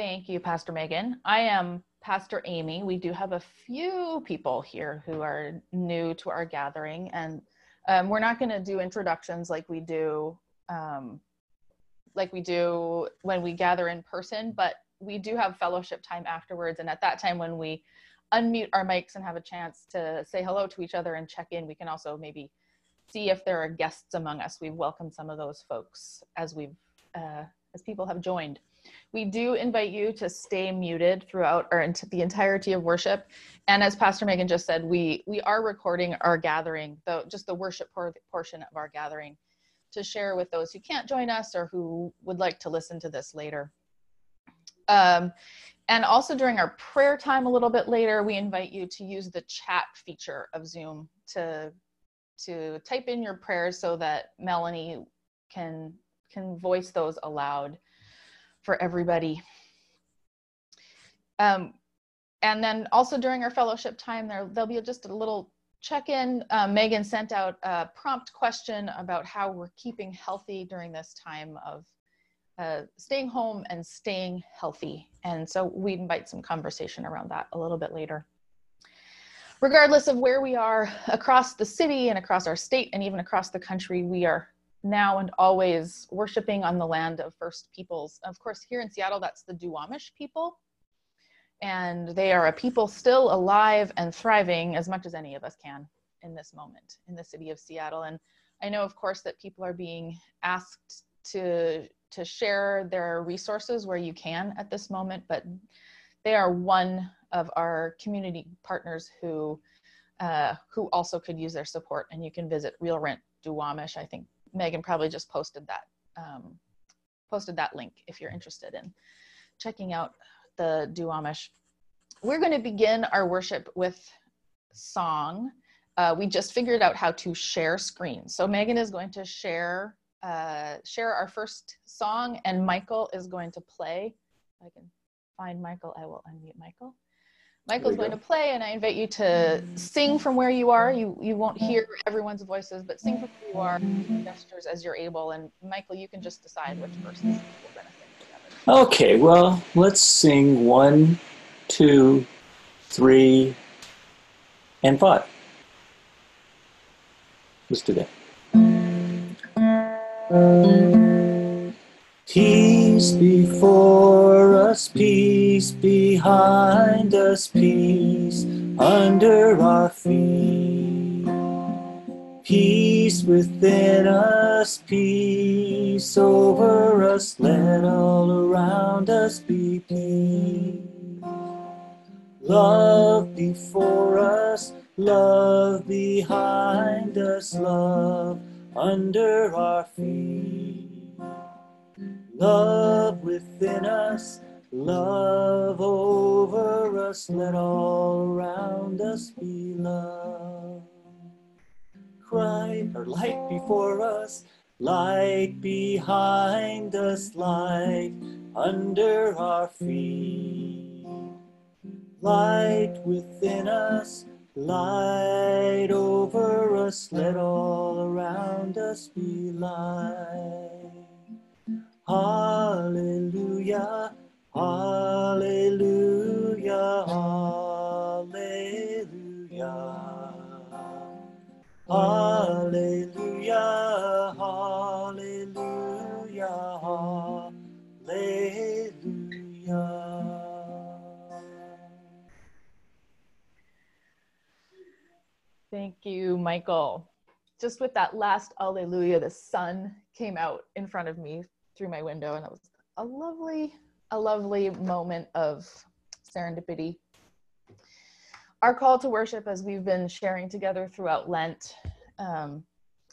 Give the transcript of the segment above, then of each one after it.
Thank you, Pastor Megan. I am Pastor Amy. We do have a few people here who are new to our gathering, and um, we're not going to do introductions like we do um, like we do when we gather in person, but we do have fellowship time afterwards. And at that time, when we unmute our mics and have a chance to say hello to each other and check in, we can also maybe see if there are guests among us. We've welcomed some of those folks as we've uh, as people have joined. We do invite you to stay muted throughout into the entirety of worship. And as Pastor Megan just said, we we are recording our gathering, the just the worship por- portion of our gathering, to share with those who can't join us or who would like to listen to this later. Um, and also during our prayer time a little bit later, we invite you to use the chat feature of Zoom to to type in your prayers so that Melanie can can voice those aloud for everybody. Um, and then also during our fellowship time, there there'll be just a little check-in. Um, Megan sent out a prompt question about how we're keeping healthy during this time of uh, staying home and staying healthy. And so we invite some conversation around that a little bit later. Regardless of where we are across the city and across our state and even across the country, we are now and always worshiping on the land of First Peoples. Of course, here in Seattle, that's the Duwamish people. And they are a people still alive and thriving as much as any of us can in this moment in the city of Seattle. And I know, of course, that people are being asked to, to share their resources where you can at this moment, but they are one of our community partners who uh, who also could use their support. And you can visit Real Rent Duwamish. I think Megan probably just posted that um, posted that link if you're interested in checking out the Duwamish. We're going to begin our worship with song. Uh, we just figured out how to share screens. So Megan is going to share uh, share our first song, and Michael is going to play. If I can find Michael, I will unmute Michael. Michael's going go. to play, and I invite you to mm. sing from where you are. You you won't mm. hear everyone's voices, but sing from where you are, gestures as you're able. And Michael, you can just decide which verses we're going to sing together. Okay, well, let's sing one, two, three, and five. Let's do that. Mm. Peace before us, peace behind us, peace under our feet. Peace within us, peace over us, let all around us be peace. Love before us, love behind us, love under our feet. Love within us, love over us, let all around us be love. Cry or light before us, light behind us, light under our feet. Light within us, light over us, let all around us be light. Hallelujah, hallelujah, hallelujah. Hallelujah, hallelujah, hallelujah. Thank you, Michael. Just with that last Alleluia, the sun came out in front of me through my window and it was a lovely a lovely moment of serendipity. Our call to worship as we've been sharing together throughout lent um,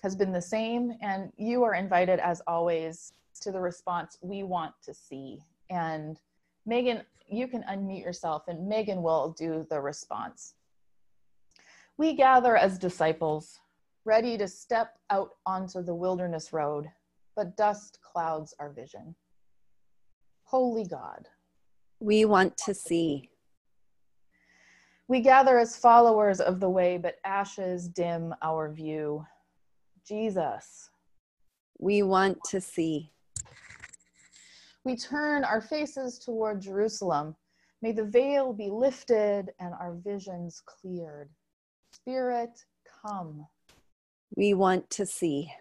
has been the same and you are invited as always to the response we want to see. And megan you can unmute yourself and megan will do the response. We gather as disciples ready to step out onto the wilderness road but dust clouds our vision. Holy God. We want to see. We gather as followers of the way, but ashes dim our view. Jesus. We want to see. We turn our faces toward Jerusalem. May the veil be lifted and our visions cleared. Spirit, come. We want to see.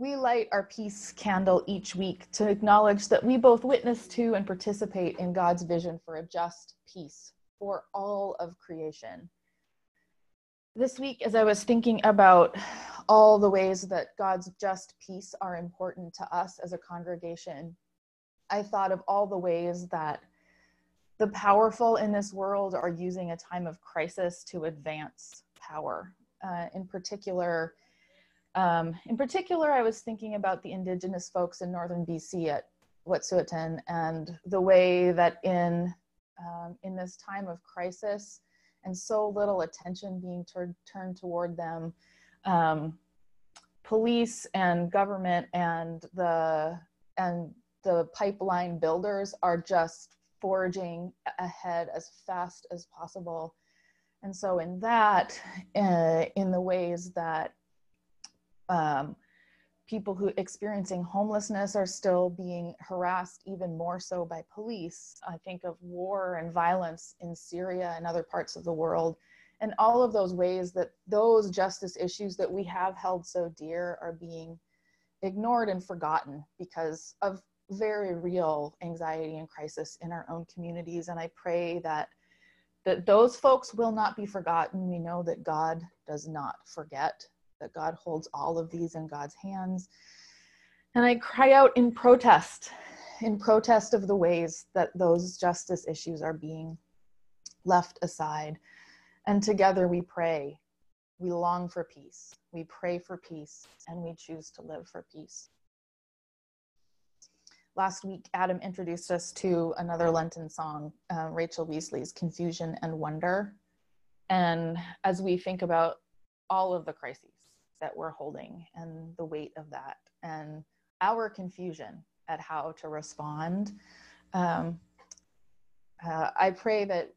We light our peace candle each week to acknowledge that we both witness to and participate in God's vision for a just peace for all of creation. This week, as I was thinking about all the ways that God's just peace are important to us as a congregation, I thought of all the ways that the powerful in this world are using a time of crisis to advance power. Uh, in particular, um, in particular, I was thinking about the indigenous folks in northern BC at Wet'suwet'en and the way that in um, in this time of crisis and so little attention being tur- turned toward them, um, police and government and the and the pipeline builders are just forging ahead as fast as possible. And so, in that, uh, in the ways that um, people who experiencing homelessness are still being harassed even more so by police. I think of war and violence in Syria and other parts of the world. And all of those ways that those justice issues that we have held so dear are being ignored and forgotten because of very real anxiety and crisis in our own communities. And I pray that that those folks will not be forgotten. We know that God does not forget, that God holds all of these in God's hands. And I cry out in protest, in protest of the ways that those justice issues are being left aside. And together we pray. We long for peace. We pray for peace, and we choose to live for peace last week, Adam introduced us to another Lenten song, uh, Rachel Weasley's Confusion and Wonder. And as we think about all of the crises that we're holding and the weight of that and our confusion at how to respond, um, uh, I pray that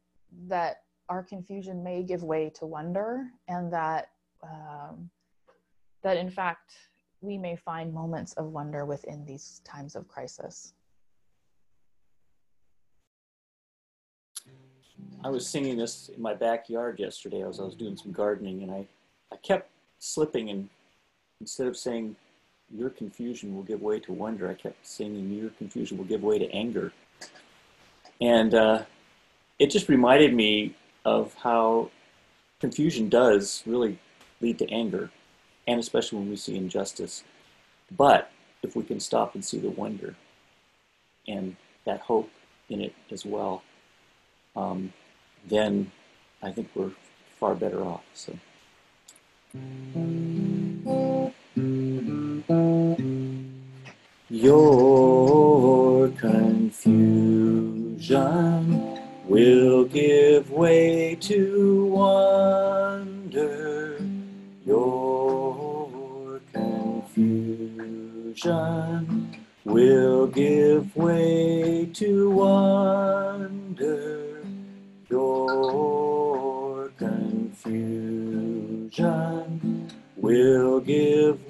that our confusion may give way to wonder and that um, that in fact we may find moments of wonder within these times of crisis. I was singing this in my backyard yesterday as I was doing some gardening, and I, I kept slipping, and instead of saying, Your confusion will give way to wonder, I kept saying Your confusion will give way to anger. And uh, it just reminded me of how confusion does really lead to anger and especially when we see injustice. But if we can stop and see the wonder and that hope in it as well, um, then I think we're far better off. So. Your confusion will give way to wonder. Your confusion will give way to wonder. Your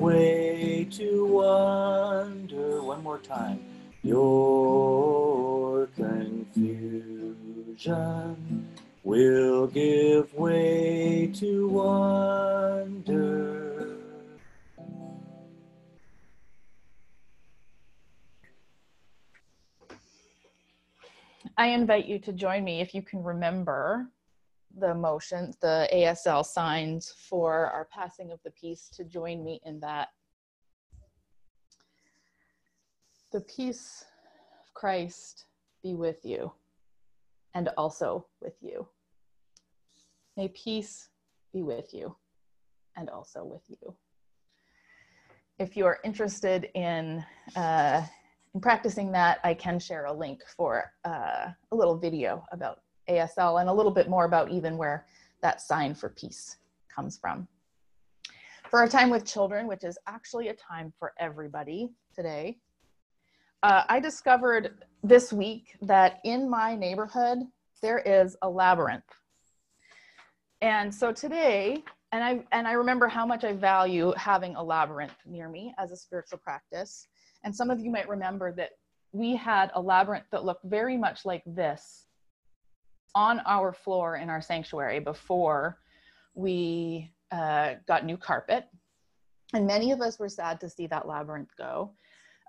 way to wonder. One more time. Your confusion will give way to wonder. I invite you to join me if you can remember the motions, the ASL signs for our passing of the peace, to join me in that. The peace of Christ be with you and also with you. May peace be with you and also with you. If you are interested in, uh, in practicing that, I can share a link for uh, a little video about ASL and a little bit more about even where that sign for peace comes from. For our time with children, which is actually a time for everybody today, uh, I discovered this week that in my neighborhood, there is a labyrinth. And so today, and I, and I remember how much I value having a labyrinth near me as a spiritual practice. And some of you might remember that we had a labyrinth that looked very much like this on our floor in our sanctuary before we uh, got new carpet. And many of us were sad to see that labyrinth go.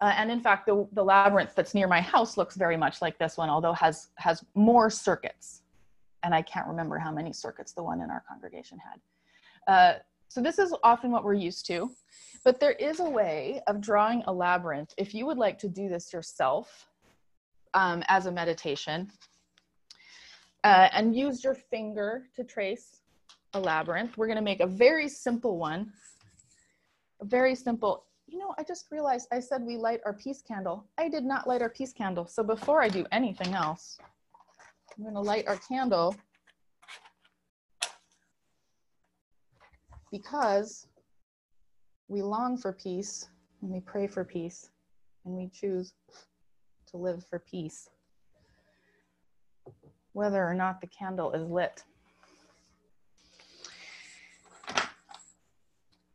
Uh, and in fact, the, the labyrinth that's near my house looks very much like this one, although has has more circuits. And I can't remember how many circuits the one in our congregation had. Uh, so this is often what we're used to, but there is a way of drawing a labyrinth. If you would like to do this yourself um, as a meditation, uh, and use your finger to trace a labyrinth. We're to make a very simple one. A very simple. You know, I just realized I said we light our peace candle. I did not light our peace candle. So before I do anything else, I'm to light our candle because we long for peace and we pray for peace and we choose to live for peace, whether or not the candle is lit.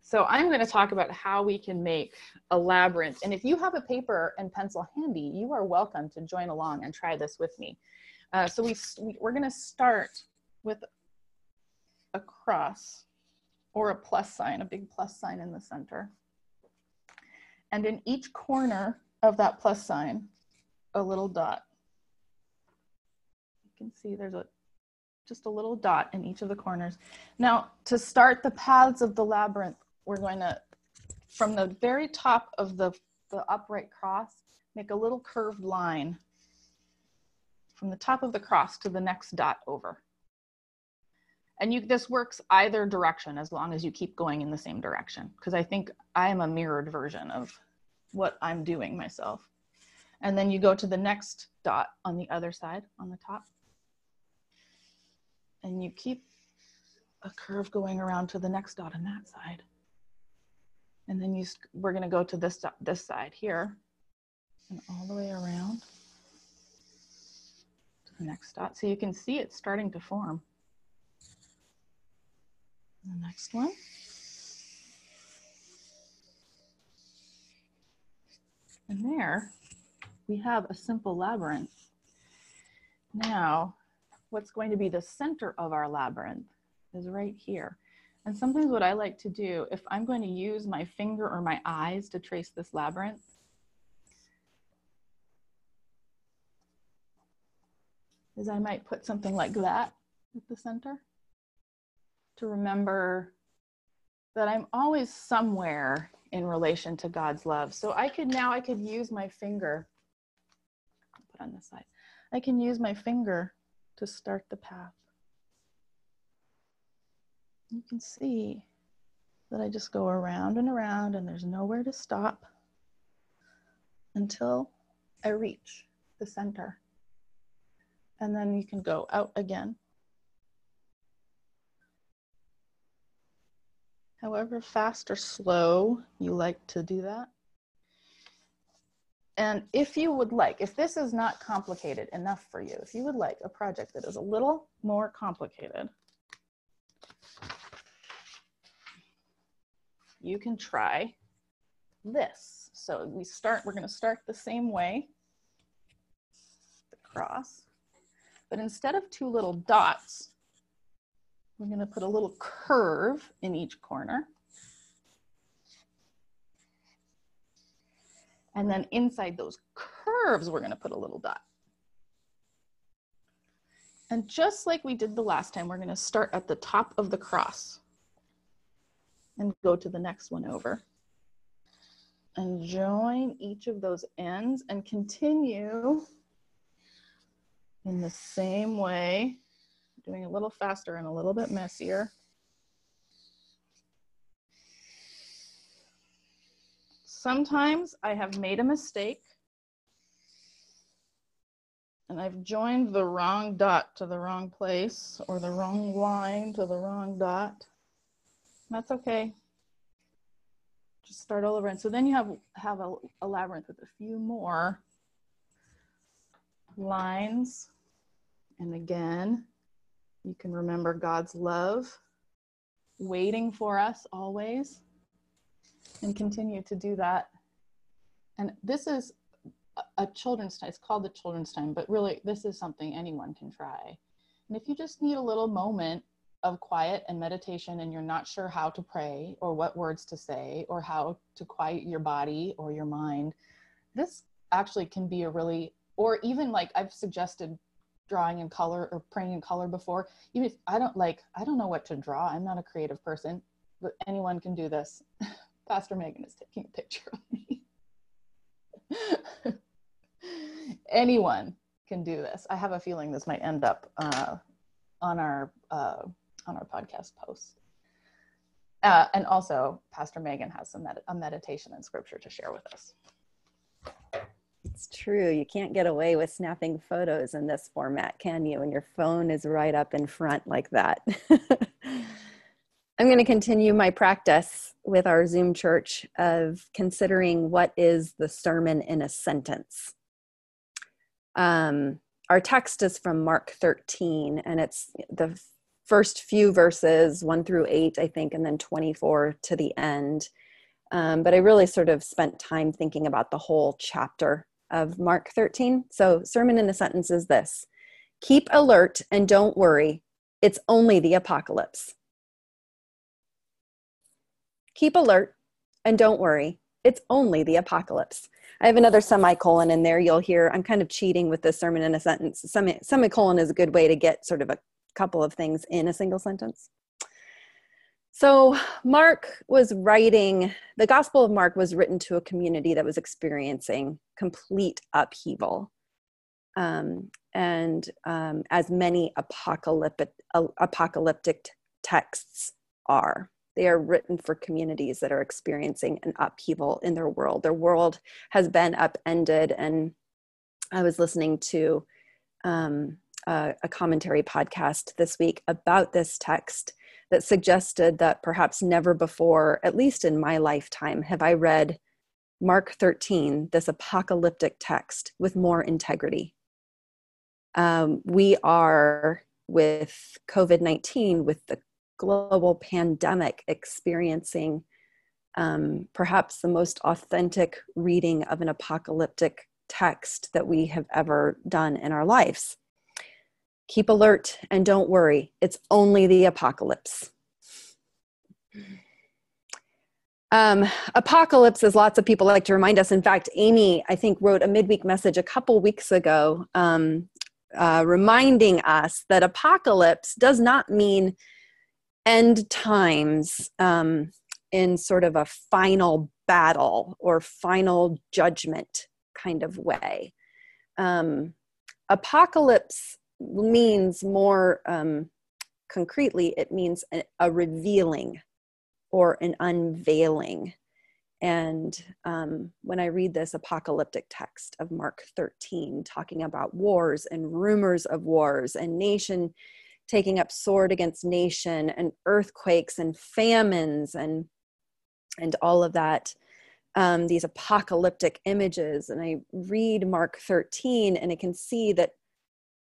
So I'm going to talk about how we can make a labyrinth. And if you have a paper and pencil handy, you are welcome to join along and try this with me. Uh, so we, we're going to start with a cross or a plus sign, a big plus sign in the center. And in each corner of that plus sign, a little dot. Can see there's a just a little dot in each of the corners. Now, to start the paths of the labyrinth, we're going to, from the very top of the, the upright cross, make a little curved line from the top of the cross to the next dot over. And you, this works either direction as long as you keep going in the same direction. Because I think I am a mirrored version of what I'm doing myself. And then you go to the next dot on the other side on the top. And you keep a curve going around to the next dot on that side. And then you, we're gonna go to this, this side here and all the way around to the next dot. So you can see it's starting to form. The next one. And there we have a simple labyrinth. Now, what's going to be the center of our labyrinth is right here. And sometimes what I like to do, if I'm going to use my finger or my eyes to trace this labyrinth, is I might put something like that at the center to remember that I'm always somewhere in relation to God's love. So I could now I could use my finger, put on this side. I can use my finger to start the path you can see that I just go around and around and there's nowhere to stop until I reach the center. And then you can go out again. However fast or slow you like to do that. And if you would like, if this is not complicated enough for you, if you would like a project that is a little more complicated, you can try this. So we start, we're gonna start the same way, the cross, but instead of two little dots, we're gonna put a little curve in each corner. And then inside those curves, we're gonna put a little dot. And just like we did the last time, we're gonna start at the top of the cross and go to the next one over. And join each of those ends and continue in the same way, doing a little faster and a little bit messier. Sometimes I have made a mistake and I've joined the wrong dot to the wrong place or the wrong line to the wrong dot. That's okay. Just start all over. And so then you have, have a, a labyrinth with a few more lines. And again, you can remember God's love waiting for us always and continue to do that And this is a children's time. It's called the children's time, but really, this is something anyone can try. And if you just need a little moment of quiet and meditation and you're not sure how to pray or what words to say or how to quiet your body or your mind, this actually can be a really, or even like I've suggested drawing in color or praying in color before. Even if I don't like, I don't know what to draw, I'm not a creative person, but anyone can do this. Pastor Megan is taking a picture of me. anyone can do this. I have a feeling this might end up uh, on our uh, on our podcast post. Uh, and also, Pastor Megan has some med- a meditation and scripture to share with us. It's true. You can't get away with snapping photos in this format, can you? When your phone is right up in front like that. I'm going to continue my practice with our Zoom church of considering what is the sermon in a sentence. Um, our text is from Mark 13, and it's the first few verses, one through eight, I think, and then 24 to the end. Um, but I really sort of spent time thinking about the whole chapter of Mark 13. So, sermon in a sentence is this Keep alert and don't worry, it's only the apocalypse. Keep alert and don't worry, it's only the apocalypse. I have another semicolon in there. You'll hear I'm kind of cheating with the sermon in a sentence. Semi- semicolon is a good way to get sort of a couple of things in a single sentence. So, Mark was writing, the Gospel of Mark was written to a community that was experiencing complete upheaval. Um, and um, as many apocalyptic, uh, apocalyptic texts are. They are written for communities that are experiencing an upheaval in their world. Their world has been upended. And I was listening to um, a, a commentary podcast this week about this text that suggested that perhaps never before, at least in my lifetime, have I read Mark 13, this apocalyptic text, with more integrity. Um, we are with COVID 19, with the global pandemic experiencing um, perhaps the most authentic reading of an apocalyptic text that we have ever done in our lives. Keep alert and don't worry, it's only the apocalypse. Um, apocalypse, as lots of people like to remind us. In fact, Amy, I think, wrote a midweek message a couple weeks ago um, uh, reminding us that apocalypse does not mean end times um, in sort of a final battle or final judgment kind of way. Um, apocalypse means more um, concretely, it means a, a, revealing or an unveiling. And um, when I read this apocalyptic text of Mark 13, talking about wars and rumors of wars and nation taking up sword against nation and earthquakes and famines and and all of that um, these apocalyptic images. And i read mark 13 and i can see that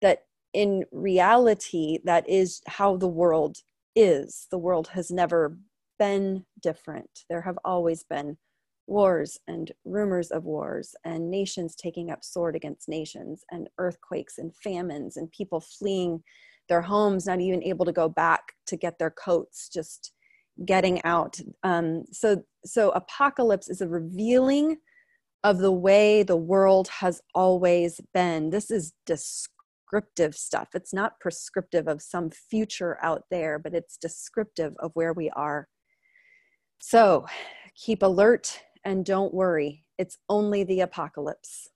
that in reality that is how the world is. The world has never been different. There have always been wars and rumors of wars and nations taking up sword against nations and earthquakes and famines and people fleeing their homes, not even able to go back to get their coats, just getting out. Um, so, so apocalypse is a revealing of the way the world has always been. This is descriptive stuff. It's not prescriptive of some future out there, but it's descriptive of where we are. So, keep alert and don't worry. It's only the apocalypse.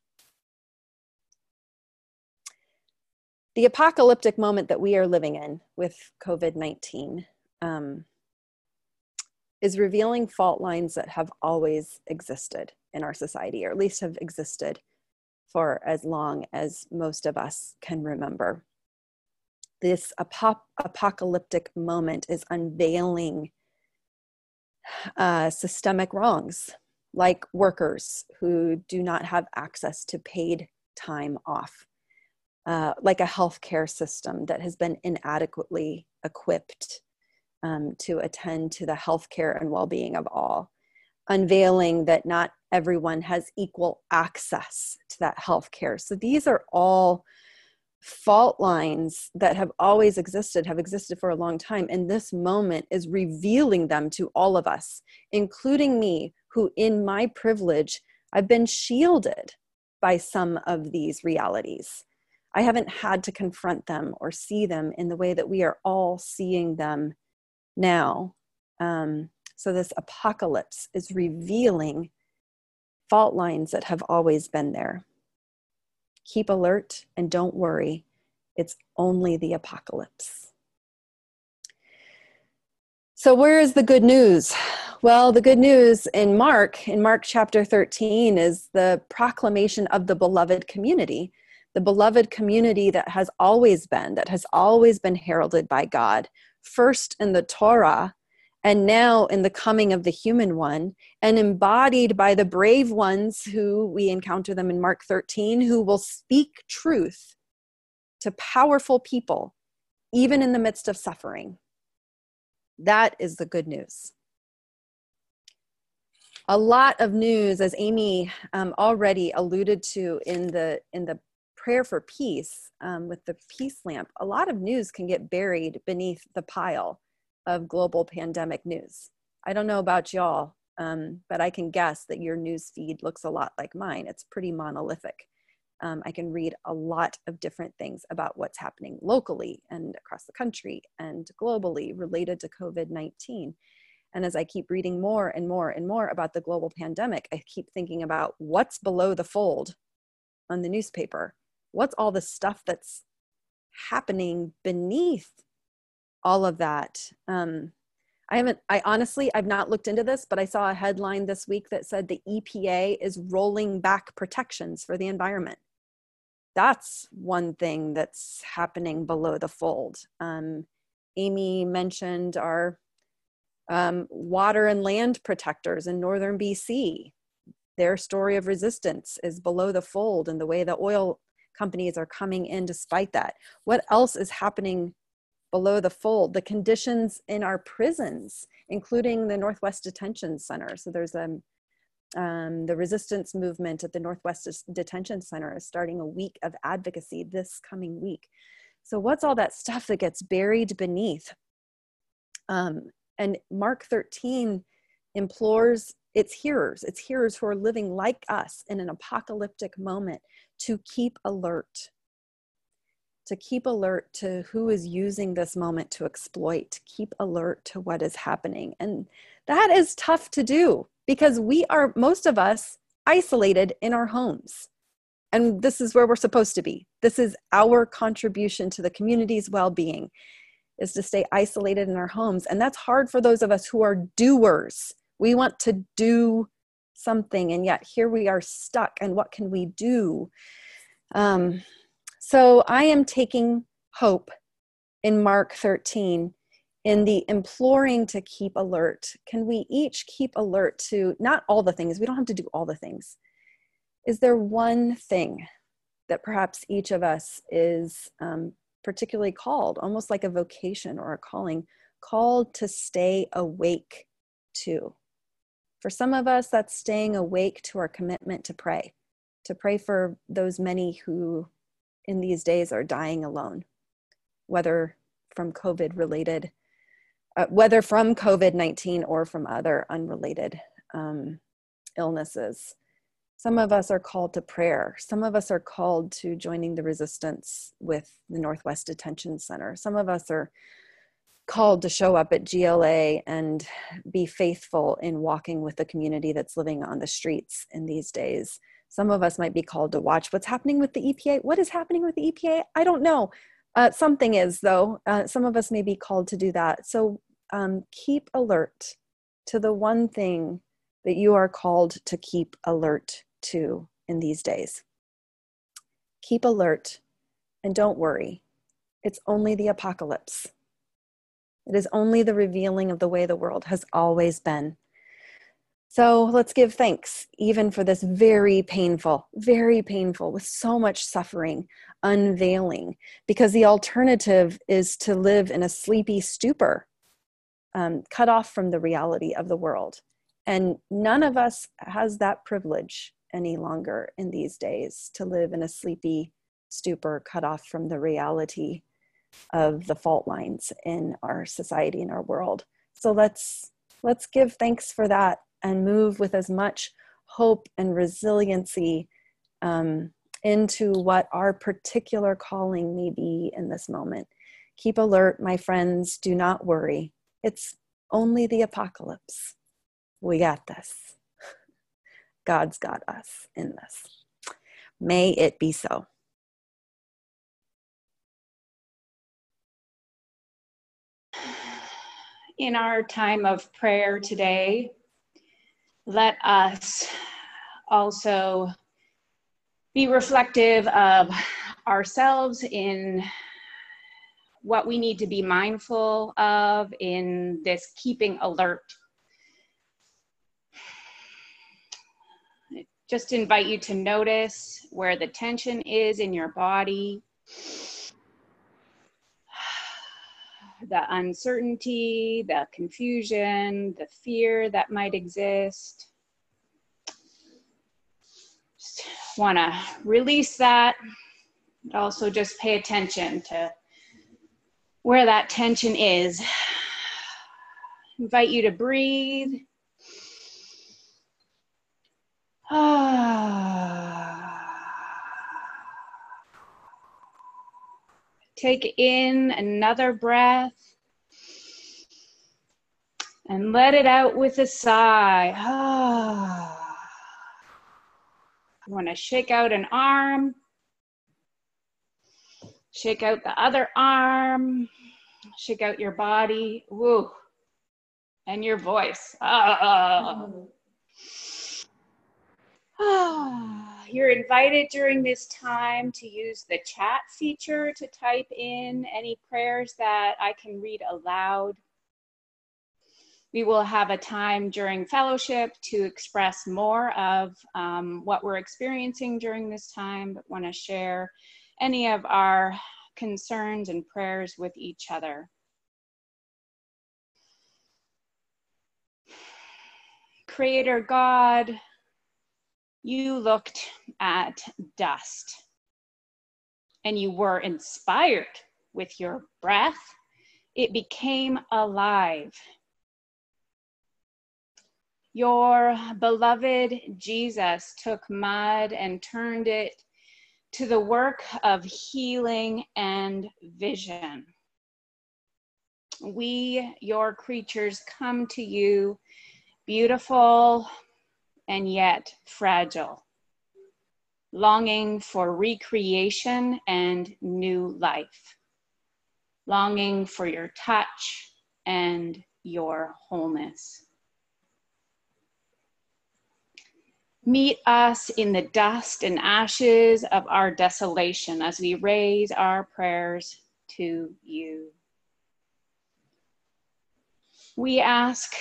The apocalyptic moment that we are living in with COVID 19 um, is revealing fault lines that have always existed in our society, or at least have existed for as long as most of us can remember. This ap- apocalyptic moment is unveiling uh, systemic wrongs, like workers who do not have access to paid time off uh, like a healthcare system that has been inadequately equipped um, to attend to the healthcare and well-being of all unveiling that not everyone has equal access to that healthcare. So these are all fault lines that have always existed, have existed for a long time. And this moment is revealing them to all of us, including me, who in my privilege, I've been shielded by some of these realities. I haven't had to confront them or see them in the way that we are all seeing them now. Um, so, this apocalypse is revealing fault lines that have always been there. Keep alert and don't worry. It's only the apocalypse. So, where is the good news? Well, the good news in Mark, in Mark chapter 13, is the proclamation of the beloved community, the beloved community that has always been, that has always been heralded by God, first in the Torah, and now in the coming of the human one, and embodied by the brave ones who we encounter them in Mark 13, who will speak truth to powerful people, even in the midst of suffering. That is the good news. A lot of news, as Amy um, already alluded to in the in the prayer for peace um, with the peace lamp, a lot of news can get buried beneath the pile of global pandemic news. I don't know about y'all, um, but I can guess that your news feed looks a lot like mine. It's pretty monolithic. Um, I can read a lot of different things about what's happening locally and across the country and globally related to COVID 19. And as I keep reading more and more and more about the global pandemic, I keep thinking about what's below the fold on the newspaper. What's all the stuff that's happening beneath all of that. Um, I haven't, I honestly, I've not looked into this, but I saw a headline this week that said the EPA is rolling back protections for the environment. That's one thing that's happening below the fold. Um, Amy mentioned our um, water and land protectors in northern BC. Their story of resistance is below the fold and the way the oil companies are coming in despite that. What else is happening below the fold, the conditions in our prisons, including the Northwest Detention Center. So there's a um, um, the resistance movement at the Northwest Detention Center is starting a week of advocacy this coming week. So, what's all that stuff that gets buried beneath? Um, and Mark 13 implores its hearers, its hearers who are living like us in an apocalyptic moment, to keep alert, to keep alert to who is using this moment to exploit, keep alert to what is happening. And that is tough to do because we are, most of us, isolated in our homes. And this is where we're supposed to be. This is our contribution to the community's well being is to stay isolated in our homes. And that's hard for those of us who are doers. We want to do something, and yet here we are stuck. And what can we do? Um, so I am taking hope in Mark 13 in the imploring to keep alert. Can we each keep alert to not all the things? We don't have to do all the things. Is there one thing that perhaps each of us is um, particularly called, almost like a vocation or a calling, called to stay awake to? For some of us, that's staying awake to our commitment to pray, to pray for those many who in these days are dying alone, whether from COVID related, uh, whether from COVID 19 or from other unrelated um, illnesses. Some of us are called to prayer. Some of us are called to joining the resistance with the Northwest Detention Center. Some of us are called to show up at GLA and be faithful in walking with the community that's living on the streets in these days. Some of us might be called to watch what's happening with the EPA. What is happening with the EPA? I don't know. Uh, something is, though. Uh, some of us may be called to do that. So um, keep alert to the one thing that you are called to keep alert to in these days. Keep alert and don't worry. It's only the apocalypse. It is only the revealing of the way the world has always been. So let's give thanks, even for this very painful, very painful, with so much suffering, unveiling, because the alternative is to live in a sleepy stupor, um, cut off from the reality of the world. And none of us has that privilege any longer in these days to live in a sleepy stupor cut off from the reality of the fault lines in our society and our world. So let's let's give thanks for that and move with as much hope and resiliency um, into what our particular calling may be in this moment. Keep alert, my friends. Do not worry. It's only the apocalypse. We got this. God's got us in this. May it be so. In our time of prayer today, let us also be reflective of ourselves in what we need to be mindful of in this keeping alert. Just invite you to notice where the tension is in your body, the uncertainty, the confusion, the fear that might exist. Just want to release that. But also, just pay attention to where that tension is. Invite you to breathe. Ah. Take in another breath and let it out with a sigh. you want to shake out an arm, shake out the other arm, shake out your body. Woo. And your voice. Ah, you're invited during this time to use the chat feature to type in any prayers that I can read aloud. We will have a time during fellowship to express more of um, what we're experiencing during this time, but want to share any of our concerns and prayers with each other. Creator God, you looked at dust and you were inspired with your breath. It became alive. Your beloved Jesus took mud and turned it to the work of healing and vision. We, your creatures, come to you beautiful, and yet fragile, longing for recreation and new life, longing for your touch and your wholeness. Meet us in the dust and ashes of our desolation as we raise our prayers to you. We ask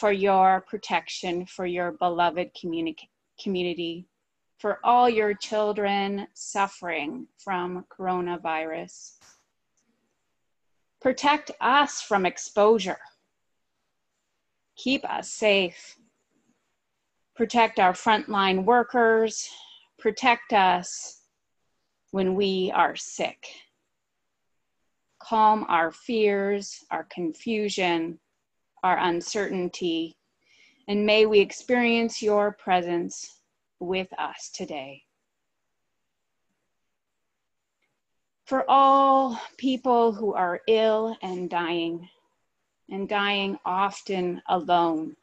for your protection for your beloved communi- community, for all your children suffering from coronavirus. Protect us from exposure. Keep us safe. Protect our frontline workers. Protect us when we are sick. Calm our fears, our confusion, our uncertainty, and may we experience your presence with us today. For all people who are ill and dying, and dying often alone,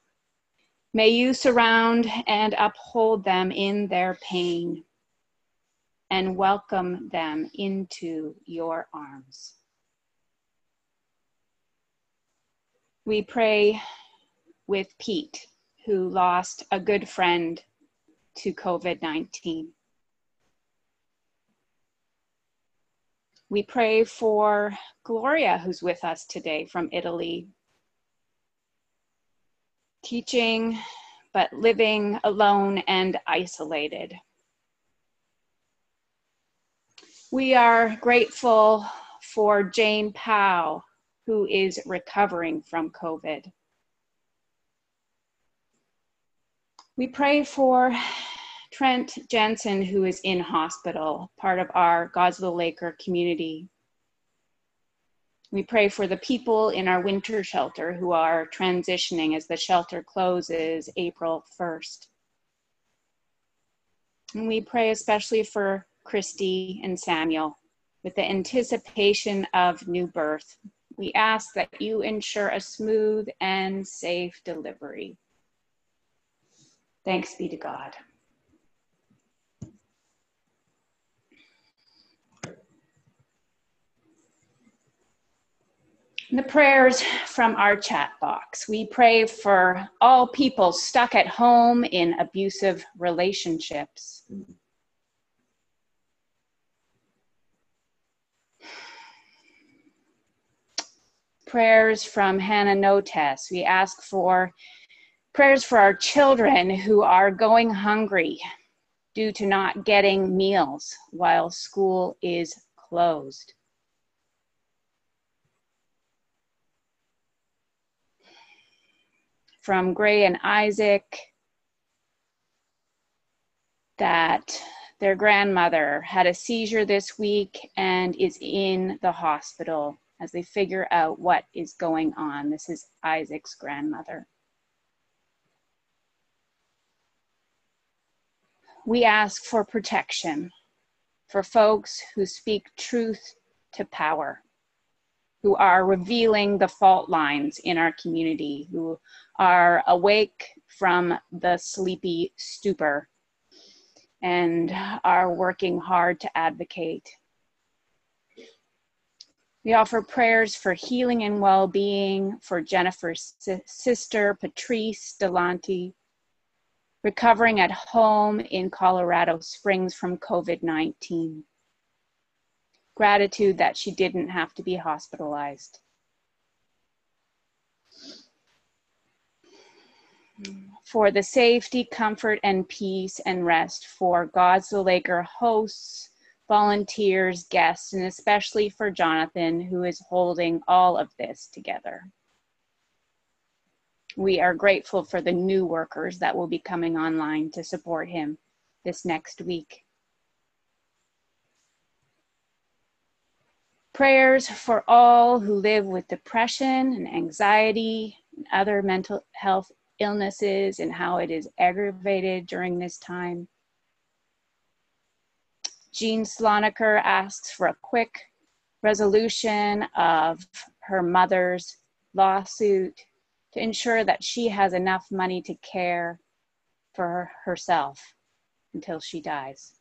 may you surround and uphold them in their pain and welcome them into your arms. We pray with Pete, who lost a good friend to COVID 19. We pray for Gloria, who's with us today from Italy, teaching but living alone and isolated. We are grateful for Jane Powell, who is recovering from COVID. We pray for Trent Jensen, who is in hospital, part of our God's Little Acre community. We pray for the people in our winter shelter who are transitioning as the shelter closes April 1st. And we pray especially for Christy and Samuel with the anticipation of new birth. We ask that you ensure a smooth and safe delivery. Thanks be to God. The prayers from our chat box. We pray for all people stuck at home in abusive relationships. Prayers from Hannah Notes. We ask for prayers for our children who are going hungry due to not getting meals while school is closed. from Gray and Isaac that their grandmother had a seizure this week and is in the hospital as they figure out what is going on. This is Isaac's grandmother. We ask for protection for folks who speak truth to power who are revealing the fault lines in our community, who are awake from the sleepy stupor and are working hard to advocate. We offer prayers for healing and well being for Jennifer's sister, Patrice Delante, recovering at home in Colorado Springs from COVID 19 gratitude that she didn't have to be hospitalized. For the safety, comfort, and peace and rest for God's Little Acre hosts, volunteers, guests, and especially for Jonathan, who is holding all of this together. We are grateful for the new workers that will be coming online to support him this next week. Prayers for all who live with depression and anxiety and other mental health illnesses and how it is aggravated during this time. Jean Sloniker asks for a quick resolution of her mother's lawsuit to ensure that she has enough money to care for herself until she dies.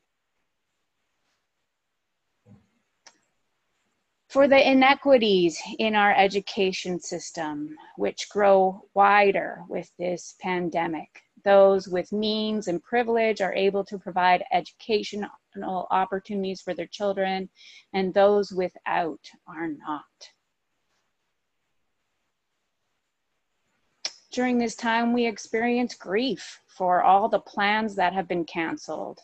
for the inequities in our education system, which grow wider with this pandemic. Those with means and privilege are able to provide educational opportunities for their children, and those without are not. During this time, we experience grief for all the plans that have been canceled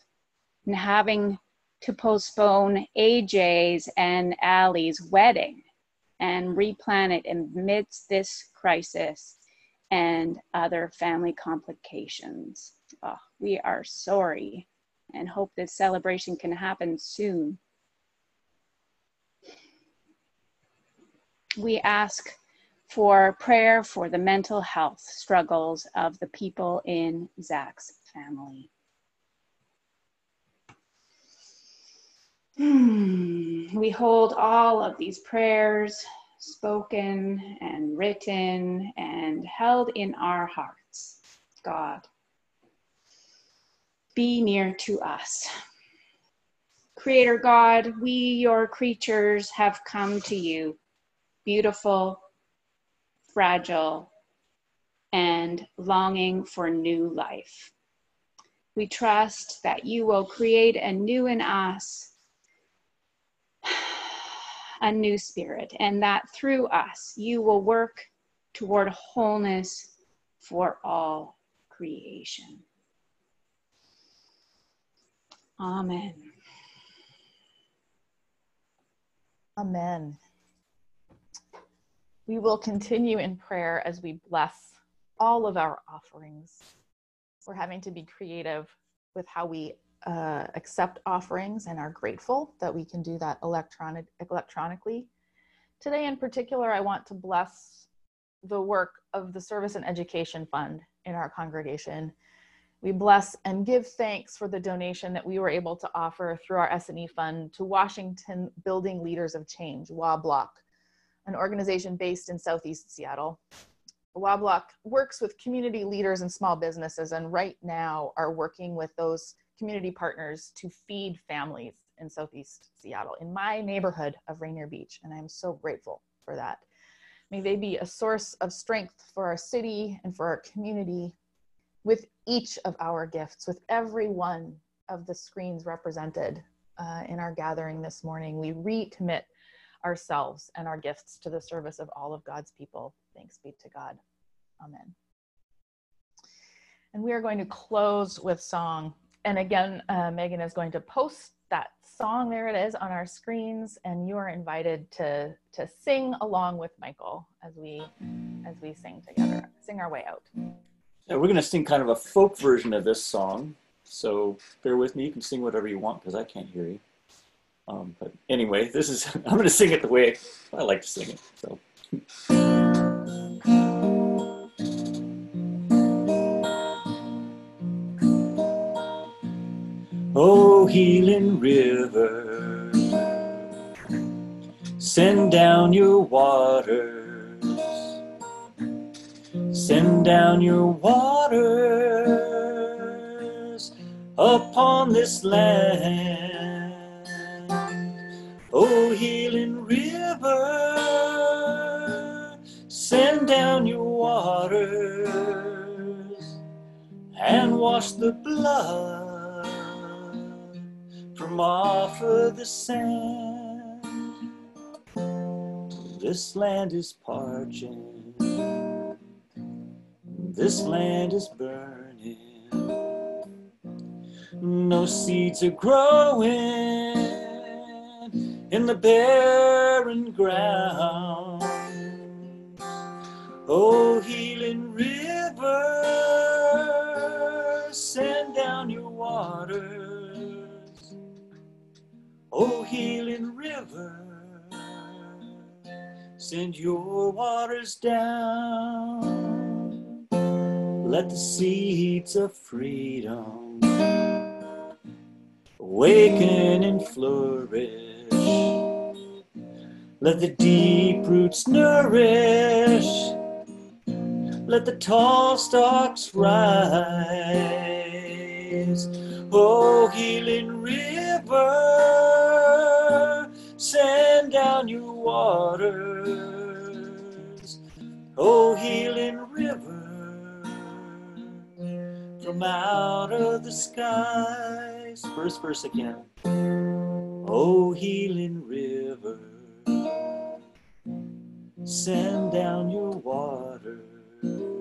and having to postpone AJ's and Allie's wedding and replan it amidst this crisis and other family complications. Oh, we are sorry and hope this celebration can happen soon. We ask for prayer for the mental health struggles of the people in Zach's family. Hmm. We hold all of these prayers spoken and written and held in our hearts. God, be near to us. Creator God, we, your creatures, have come to you, beautiful, fragile, and longing for new life. We trust that you will create anew in us a new spirit, and that through us you will work toward wholeness for all creation. Amen. Amen. We will continue in prayer as we bless all of our offerings. We're having to be creative with how we uh, accept offerings and are grateful that we can do that electronic, electronically. Today, in particular, I want to bless the work of the Service and Education Fund in our congregation. We bless and give thanks for the donation that we were able to offer through our S&E fund to Washington Building Leaders of Change, WABLOC, an organization based in Southeast Seattle. WABLOC works with community leaders and small businesses and right now are working with those community partners to feed families in Southeast Seattle, in my neighborhood of Rainier Beach. And I'm so grateful for that. May they be a source of strength for our city and for our community with each of our gifts, with every one of the screens represented uh, in our gathering this morning. We recommit ourselves and our gifts to the service of all of God's people. Thanks be to God. Amen. And we are going to close with song. And again, uh, Megan is going to post that song. There it is on our screens, and you are invited to to sing along with Michael as we as we sing together, sing our way out. Yeah, we're going to sing kind of a folk version of this song. So bear with me. You can sing whatever you want because I can't hear you. Um, but anyway, this is I'm going to sing it the way I like to sing it. So. Oh, healing river, send down your waters, send down your waters upon this land. Oh, healing river, send down your waters and wash the blood from off of the sand. This land is parching, this land is burning. No seeds are growing in the barren ground. Oh, healing river, send down your water Oh, healing river, send your waters down. Let the seeds of freedom awaken and flourish. Let the deep roots nourish. Let the tall stalks rise. Oh, healing river send down your waters, oh healing river, from out of the skies. First verse again. Oh healing river, send down your waters,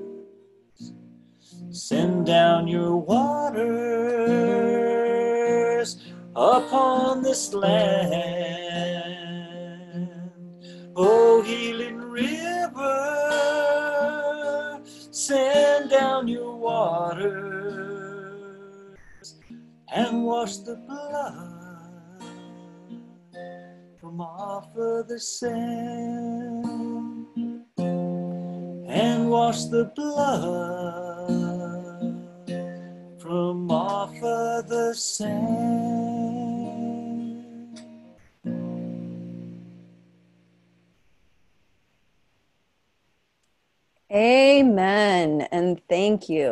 send down your waters upon this land. Oh, healing river, send down your waters and wash the blood from off of the sand and wash the blood from off of the sand. Amen. And thank you.